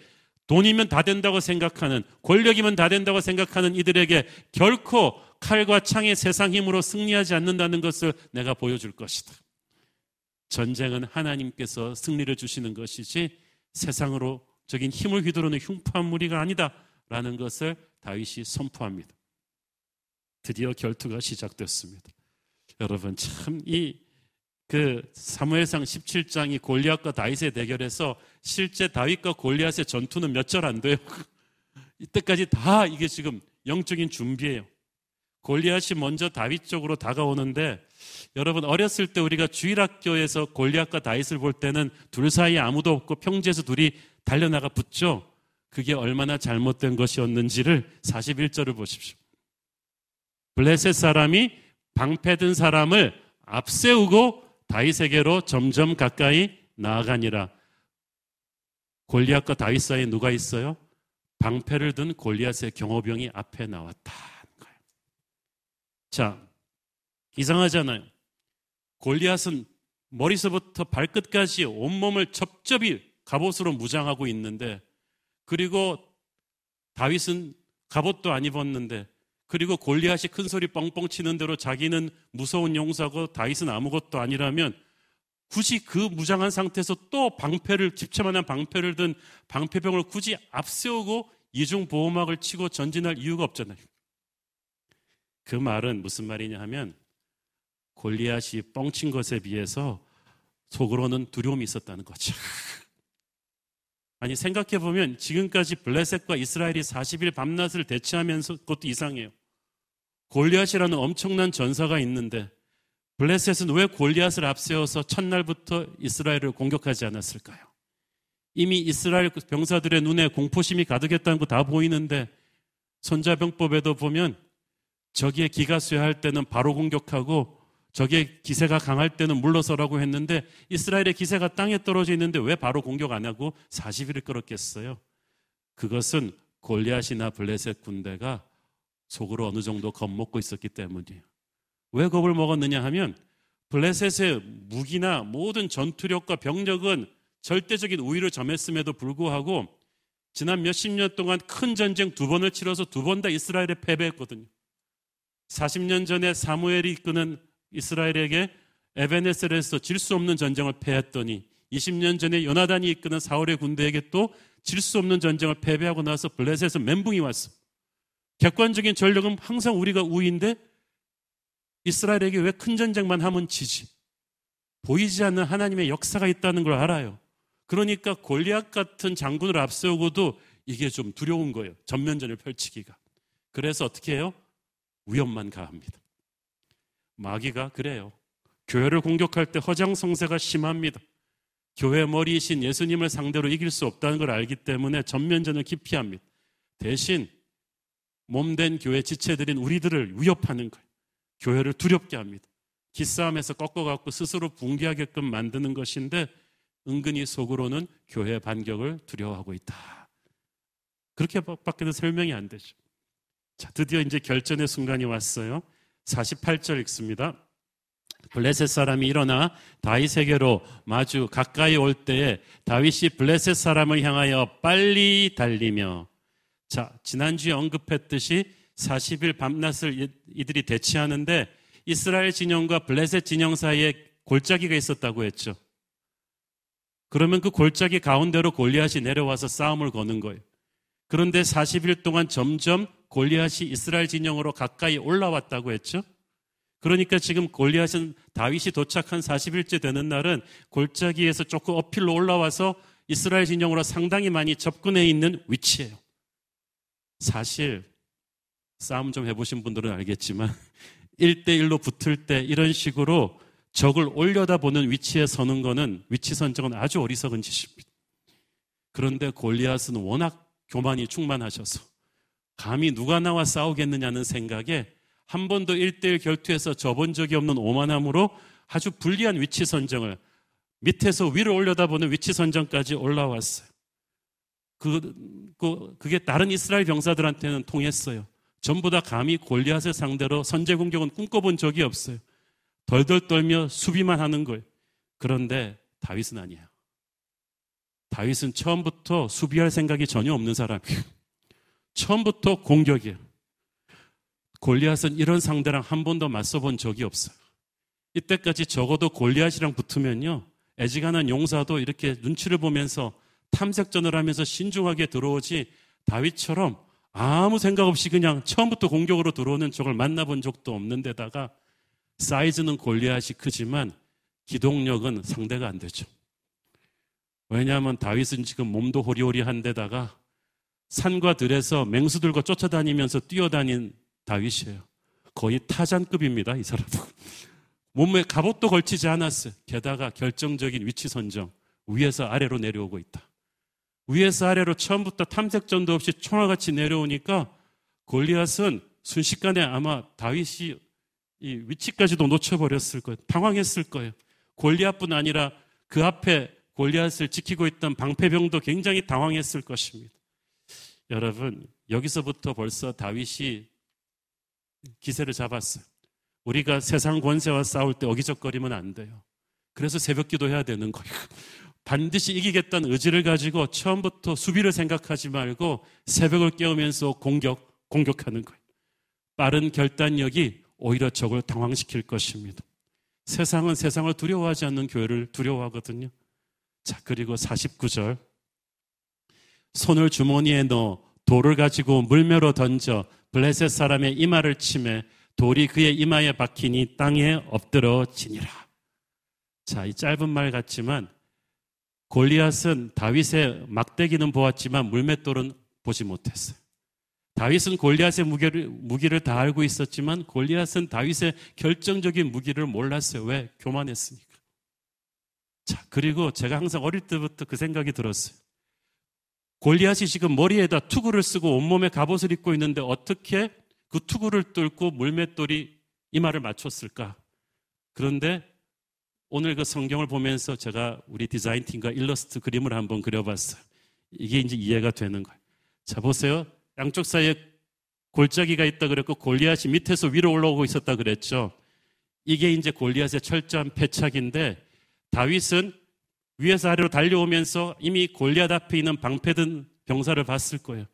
돈이면 다 된다고 생각하는 권력이면 다 된다고 생각하는 이들에게 결코 칼과 창의 세상 힘으로 승리하지 않는다는 것을 내가 보여줄 것이다. 전쟁은 하나님께서 승리를 주시는 것이지 세상으로 적인 힘을 휘두르는 흉포한 무리가 아니다라는 것을 다윗이 선포합니다. 드디어 결투가 시작됐습니다. 여러분 참 이 그 사무엘상 17장이 골리앗과 다윗의 대결에서 실제 다윗과 골리앗의 전투는 몇 절 안 돼요. [LAUGHS] 이때까지 다 이게 지금 영적인 준비예요. 골리앗이 먼저 다윗 쪽으로 다가오는데 여러분 어렸을 때 우리가 주일학교에서 골리앗과 다윗을 볼 때는 둘 사이에 아무도 없고 평지에서 둘이 달려나가 붙죠. 그게 얼마나 잘못된 것이었는지를 41절을 보십시오. 블레셋 사람이 방패든 사람을 앞세우고 다윗에게로 점점 가까이 나아가니라. 골리앗과 다윗 사이에 누가 있어요? 방패를 든 골리앗의 경호병이 앞에 나왔다. 자, 이상하잖아요. 골리앗은 머리서부터 발끝까지 온몸을 첩첩이 갑옷으로 무장하고 있는데 그리고 다윗은 갑옷도 안 입었는데 그리고 골리앗이 큰 소리 뻥뻥 치는 대로 자기는 무서운 용사고 다윗은 아무것도 아니라면 굳이 그 무장한 상태에서 또 방패를 집채만한 방패를 든 방패병을 굳이 앞세우고 이중 보호막을 치고 전진할 이유가 없잖아요. 그 말은 무슨 말이냐 하면 골리앗이 뻥친 것에 비해서 속으로는 두려움이 있었다는 거죠. [LAUGHS] 아니 생각해 보면 지금까지 블레셋과 이스라엘이 40일 밤낮을 대치하면서 그것도 이상해요. 골리앗이라는 엄청난 전사가 있는데 블레셋은 왜 골리앗을 앞세워서 첫날부터 이스라엘을 공격하지 않았을까요? 이미 이스라엘 병사들의 눈에 공포심이 가득했다는 거 다 보이는데 손자병법에도 보면 저기에 기가 쇠할 때는 바로 공격하고 적의 기세가 강할 때는 물러서라고 했는데 이스라엘의 기세가 땅에 떨어져 있는데 왜 바로 공격 안 하고 40일을 끌었겠어요? 그것은 골리앗이나 블레셋 군대가 속으로 어느 정도 겁먹고 있었기 때문이에요. 왜 겁을 먹었느냐 하면 블레셋의 무기나 모든 전투력과 병력은 절대적인 우위를 점했음에도 불구하고 지난 몇십 년 동안 큰 전쟁 두 번을 치러서 두 번 다 이스라엘에 패배했거든요. 40년 전에 사무엘이 이끄는 이스라엘에게 에베네셀에서 질 수 없는 전쟁을 패했더니 20년 전에 요나단이 이끄는 사울의 군대에게 또 질 수 없는 전쟁을 패배하고 나서 블레셋에서 멘붕이 왔어. 객관적인 전력은 항상 우리가 우위인데 이스라엘에게 왜 큰 전쟁만 하면 지지? 보이지 않는 하나님의 역사가 있다는 걸 알아요. 그러니까 골리앗 같은 장군을 앞세우고도 이게 좀 두려운 거예요. 전면전을 펼치기가. 그래서 어떻게 해요? 위험만 가합니다. 마귀가 그래요. 교회를 공격할 때 허장성세가 심합니다. 교회 머리이신 예수님을 상대로 이길 수 없다는 걸 알기 때문에 전면전을 기피합니다. 대신 몸된 교회 지체들인 우리들을 위협하는 거예요. 교회를 두렵게 합니다. 기싸움에서 꺾어갖고 스스로 붕괴하게끔 만드는 것인데 은근히 속으로는 교회 반격을 두려워하고 있다. 그렇게밖에는 설명이 안 되죠. 자, 드디어 이제 결전의 순간이 왔어요. 48절 읽습니다. 블레셋 사람이 일어나 다윗에게로 마주 가까이 올 때에 다윗이 블레셋 사람을 향하여 빨리 달리며 자, 지난주에 언급했듯이 40일 밤낮을 이들이 대치하는데 이스라엘 진영과 블레셋 진영 사이에 골짜기가 있었다고 했죠. 그러면 그 골짜기 가운데로 골리앗이 내려와서 싸움을 거는 거예요. 그런데 40일 동안 점점 골리앗이 이스라엘 진영으로 가까이 올라왔다고 했죠. 그러니까 지금 골리앗은 다윗이 도착한 40일째 되는 날은 골짜기에서 조금 어필로 올라와서 이스라엘 진영으로 상당히 많이 접근해 있는 위치예요. 사실 싸움 좀 해보신 분들은 알겠지만 [LAUGHS] 1대1로 붙을 때 이런 식으로 적을 올려다보는 위치에 서는 거는 위치 선정은 아주 어리석은 짓입니다. 그런데 골리앗은 워낙 교만이 충만하셔서 감히 누가 나와 싸우겠느냐는 생각에 한 번도 1대1 결투에서 져본 적이 없는 오만함으로 아주 불리한 위치 선정을 밑에서 위로 올려다보는 위치 선정까지 올라왔어요. 그, 그, 그게 다른 이스라엘 병사들한테는 통했어요. 전부 다 감히 골리앗을 상대로 선제 공격은 꿈꿔본 적이 없어요. 덜덜 떨며 수비만 하는 거예요. 그런데 다윗은 아니에요. 다윗은 처음부터 수비할 생각이 전혀 없는 사람이에요. 처음부터 공격이에요. 골리앗은 이런 상대랑 한 번도 맞서본 적이 없어요. 이때까지 적어도 골리앗이랑 붙으면요. 애지간한 용사도 이렇게 눈치를 보면서 탐색전을 하면서 신중하게 들어오지 다윗처럼 아무 생각 없이 그냥 처음부터 공격으로 들어오는 적을 만나본 적도 없는 데다가 사이즈는 골리앗이 크지만 기동력은 상대가 안 되죠. 왜냐하면 다윗은 지금 몸도 호리호리한 데다가 산과 들에서 맹수들과 쫓아다니면서 뛰어다닌 다윗이에요. 거의 타잔급입니다, 이 사람은. [LAUGHS] 몸에 갑옷도 걸치지 않았어요. 게다가 결정적인 위치 선정. 위에서 아래로 내려오고 있다. 위에서 아래로 처음부터 탐색전도 없이 총알같이 내려오니까 골리앗은 순식간에 아마 다윗이 이 위치까지도 놓쳐버렸을 거예요. 당황했을 거예요. 골리앗뿐 아니라 그 앞에 골리앗을 지키고 있던 방패병도 굉장히 당황했을 것입니다. 여러분, 여기서부터 벌써 다윗이 기세를 잡았어요. 우리가 세상 권세와 싸울 때 어기적거리면 안 돼요. 그래서 새벽 기도해야 되는 거예요. 반드시 이기겠다는 의지를 가지고 처음부터 수비를 생각하지 말고 새벽을 깨우면서 공격, 공격하는 거예요. 빠른 결단력이 오히려 적을 당황시킬 것입니다. 세상은 세상을 두려워하지 않는 교회를 두려워하거든요. 자, 그리고 49절. 손을 주머니에 넣어 돌을 가지고 물매로 던져 블레셋 사람의 이마를 치매 돌이 그의 이마에 박히니 땅에 엎드러지니라. 자, 이 짧은 말 같지만 골리앗은 다윗의 막대기는 보았지만 물맷돌은 보지 못했어요. 다윗은 골리앗의 무기를, 무기를 다 알고 있었지만 골리앗은 다윗의 결정적인 무기를 몰랐어요. 왜? 교만했으니까. 자, 그리고 제가 항상 어릴 때부터 그 생각이 들었어요. 골리앗이 지금 머리에다 투구를 쓰고 온몸에 갑옷을 입고 있는데 어떻게 그 투구를 뚫고 물맷돌이 이마를 맞췄을까? 그런데 오늘 그 성경을 보면서 제가 우리 디자인 팀과 일러스트 그림을 한번 그려봤어요. 이게 이제 이해가 되는 거예요. 자, 보세요. 양쪽 사이에 골짜기가 있다 그랬고 골리앗이 밑에서 위로 올라오고 있었다 그랬죠. 이게 이제 골리앗의 철저한 패착인데 다윗은 위에서 아래로 달려오면서 이미 골리앗 앞에 있는 방패든 병사를 봤을 거예요.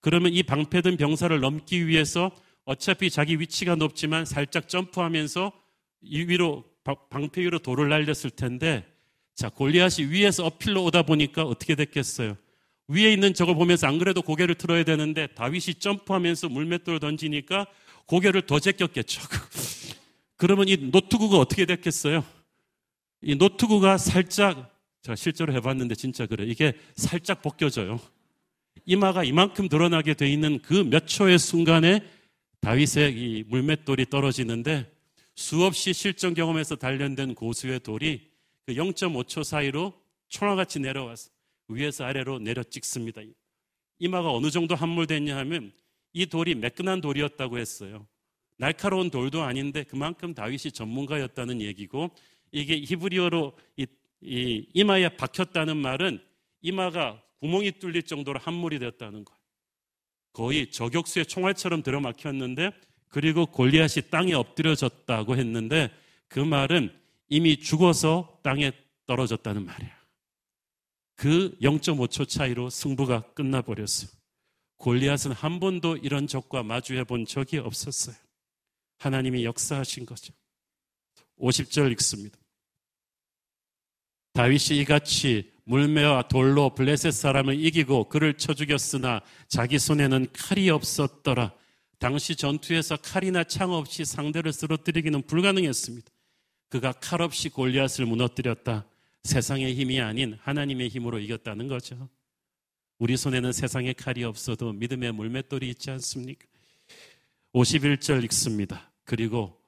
그러면 이 방패든 병사를 넘기 위해서 어차피 자기 위치가 높지만 살짝 점프하면서 이 위로 방패 위로 돌을 날렸을 텐데 자 골리앗이 위에서 어필로 오다 보니까 어떻게 됐겠어요? 위에 있는 적을 보면서 안 그래도 고개를 틀어야 되는데 다윗이 점프하면서 물맷돌을 던지니까 고개를 더 제꼈겠죠. [LAUGHS] 그러면 이 노트구가 어떻게 됐겠어요? 이 노트구가 살짝 제가 실제로 해봤는데 진짜 그래. 이게 살짝 벗겨져요. 이마가 이만큼 드러나게 돼 있는 그 몇 초의 순간에 다윗의 이 물맷돌이 떨어지는데 수없이 실전 경험에서 단련된 고수의 돌이 그 0.5초 사이로 총알같이 내려와서 위에서 아래로 내려 찍습니다. 이마가 어느 정도 함몰됐냐 하면 이 돌이 매끈한 돌이었다고 했어요. 날카로운 돌도 아닌데 그만큼 다윗이 전문가였다는 얘기고 이게 히브리어로 이, 이 이마에 박혔다는 말은 이마가 구멍이 뚫릴 정도로 함몰이 되었다는 거예요. 거의 저격수의 총알처럼 들어막혔는데 그리고 골리앗이 땅에 엎드려졌다고 했는데 그 말은 이미 죽어서 땅에 떨어졌다는 말이야. 그 0.5초 차이로 승부가 끝나버렸어요. 골리앗은 한 번도 이런 적과 마주해 본 적이 없었어요. 하나님이 역사하신 거죠. 50절 읽습니다. 다윗이 이같이 물매와 돌로 블레셋 사람을 이기고 그를 쳐 죽였으나 자기 손에는 칼이 없었더라. 당시 전투에서 칼이나 창 없이 상대를 쓰러뜨리기는 불가능했습니다. 그가 칼 없이 골리앗을 무너뜨렸다. 세상의 힘이 아닌 하나님의 힘으로 이겼다는 거죠. 우리 손에는 세상의 칼이 없어도 믿음의 물맷돌이 있지 않습니까? 51절 읽습니다. 그리고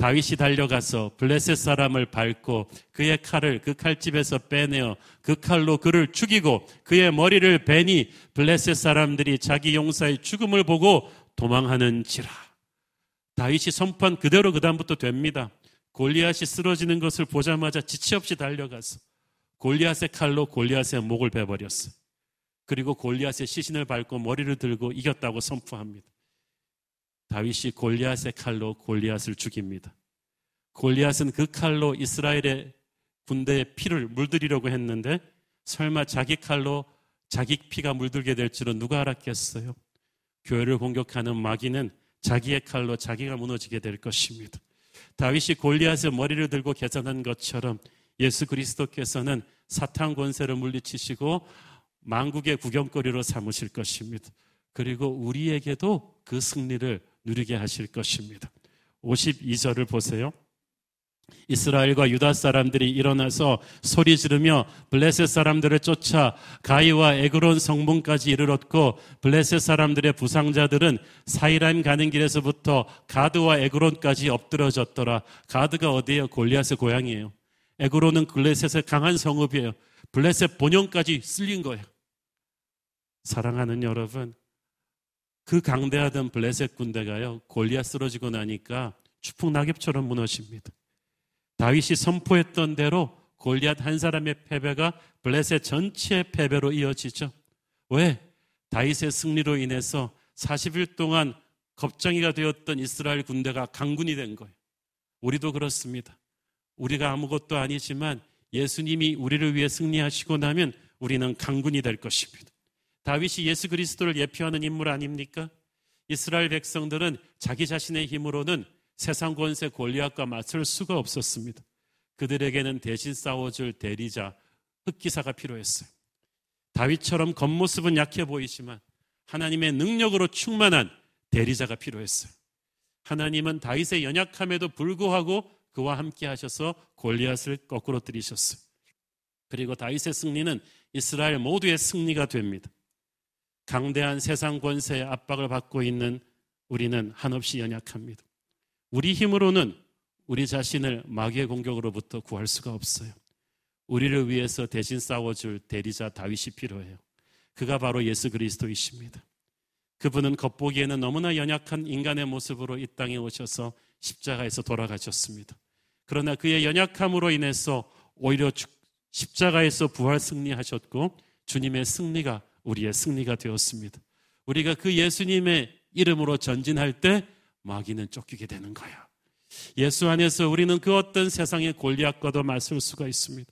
다윗이 달려가서 블레셋 사람을 밟고 그의 칼을 그 칼집에서 빼내어 그 칼로 그를 죽이고 그의 머리를 베니 블레셋 사람들이 자기 용사의 죽음을 보고 도망하는지라. 다윗이 선포한 그대로 그다음부터 됩니다. 골리앗이 쓰러지는 것을 보자마자 지체 없이 달려가서 골리앗의 칼로 골리앗의 목을 베버렸어요. 그리고 골리앗의 시신을 밟고 머리를 들고 이겼다고 선포합니다. 다윗이 골리앗의 칼로 골리앗을 죽입니다. 골리앗은 그 칼로 이스라엘의 군대의 피를 물들이려고 했는데 설마 자기 칼로 자기 피가 물들게 될 줄은 누가 알았겠어요? 교회를 공격하는 마귀는 자기의 칼로 자기가 무너지게 될 것입니다. 다윗이 골리앗의 머리를 들고 계산한 것처럼 예수 그리스도께서는 사탄 권세를 물리치시고 만국의 구경거리로 삼으실 것입니다. 그리고 우리에게도 그 승리를 누리게 하실 것입니다. 52절을 보세요. 이스라엘과 유다 사람들이 일어나서 소리 지르며 블레셋 사람들을 쫓아 가이와 에그론 성문까지 이르렀고 블레셋 사람들의 부상자들은 사이라임 가는 길에서부터 가드와 에그론까지 엎드러졌더라. 가드가 어디에요? 골리앗의 고향이에요. 에그론은 블레셋의 강한 성읍이에요. 블레셋 본영까지 쓸린 거예요. 사랑하는 여러분, 그 강대하던 블레셋 군대가요, 골리앗 쓰러지고 나니까 추풍 낙엽처럼 무너집니다. 다윗이 선포했던 대로 골리앗 한 사람의 패배가 블레셋 전체의 패배로 이어지죠. 왜? 다윗의 승리로 인해서 40일 동안 겁장이가 되었던 이스라엘 군대가 강군이 된 거예요. 우리도 그렇습니다. 우리가 아무것도 아니지만 예수님이 우리를 위해 승리하시고 나면 우리는 강군이 될 것입니다. 다윗이 예수 그리스도를 예표하는 인물 아닙니까? 이스라엘 백성들은 자기 자신의 힘으로는 세상 권세 골리앗과 맞설 수가 없었습니다. 그들에게는 대신 싸워줄 대리자, 흑기사가 필요했어요. 다윗처럼 겉모습은 약해 보이지만 하나님의 능력으로 충만한 대리자가 필요했어요. 하나님은 다윗의 연약함에도 불구하고 그와 함께 하셔서 골리앗을 거꾸로 들이셨어요. 그리고 다윗의 승리는 이스라엘 모두의 승리가 됩니다. 강대한 세상 권세의 압박을 받고 있는 우리는 한없이 연약합니다. 우리 힘으로는 우리 자신을 마귀의 공격으로부터 구할 수가 없어요. 우리를 위해서 대신 싸워줄 대리자 다윗이 필요해요. 그가 바로 예수 그리스도이십니다. 그분은 겉보기에는 너무나 연약한 인간의 모습으로 이 땅에 오셔서 십자가에서 돌아가셨습니다. 그러나 그의 연약함으로 인해서 오히려 십자가에서 부활 승리하셨고 주님의 승리가 우리의 승리가 되었습니다. 우리가 그 예수님의 이름으로 전진할 때 마귀는 쫓기게 되는 거야. 예수 안에서 우리는 그 어떤 세상의 골리앗과도 맞설 수가 있습니다.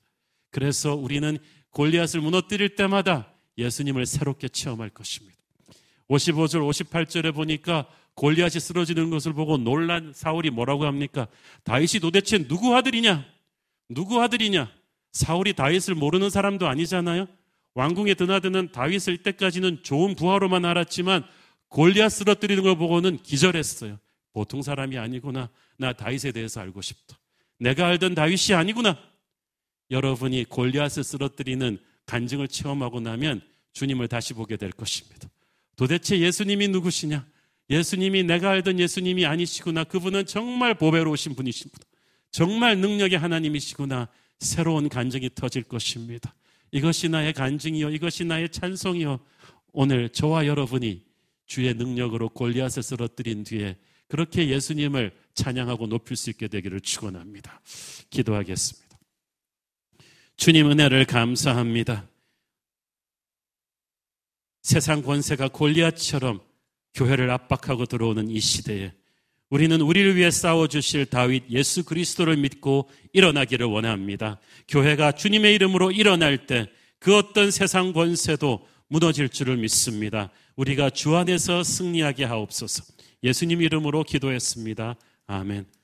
그래서 우리는 골리앗을 무너뜨릴 때마다 예수님을 새롭게 체험할 것입니다. 55절, 58절에 보니까 골리앗이 쓰러지는 것을 보고 놀란 사울이 뭐라고 합니까? 다윗이 도대체 누구 아들이냐? 누구 아들이냐? 사울이 다윗을 모르는 사람도 아니잖아요. 왕궁에 드나드는 다윗을 이때까지는 좋은 부하로만 알았지만 골리앗 쓰러뜨리는 걸 보고는 기절했어요. 보통 사람이 아니구나. 나 다윗에 대해서 알고 싶다. 내가 알던 다윗이 아니구나. 여러분이 골리앗을 쓰러뜨리는 간증을 체험하고 나면 주님을 다시 보게 될 것입니다. 도대체 예수님이 누구시냐? 예수님이 내가 알던 예수님이 아니시구나. 그분은 정말 보배로우신 분이시구나. 정말 능력의 하나님이시구나. 새로운 간증이 터질 것입니다. 이것이 나의 간증이요. 이것이 나의 찬송이요. 오늘 저와 여러분이 주의 능력으로 골리앗을 쓰러뜨린 뒤에 그렇게 예수님을 찬양하고 높일 수 있게 되기를 축원합니다. 기도하겠습니다. 주님 은혜를 감사합니다. 세상 권세가 골리앗처럼 교회를 압박하고 들어오는 이 시대에 우리는 우리를 위해 싸워 주실 다윗 예수 그리스도를 믿고 일어나기를 원합니다. 교회가 주님의 이름으로 일어날 때 그 어떤 세상 권세도 무너질 줄을 믿습니다. 우리가 주 안에서 승리하게 하옵소서. 예수님 이름으로 기도했습니다. 아멘.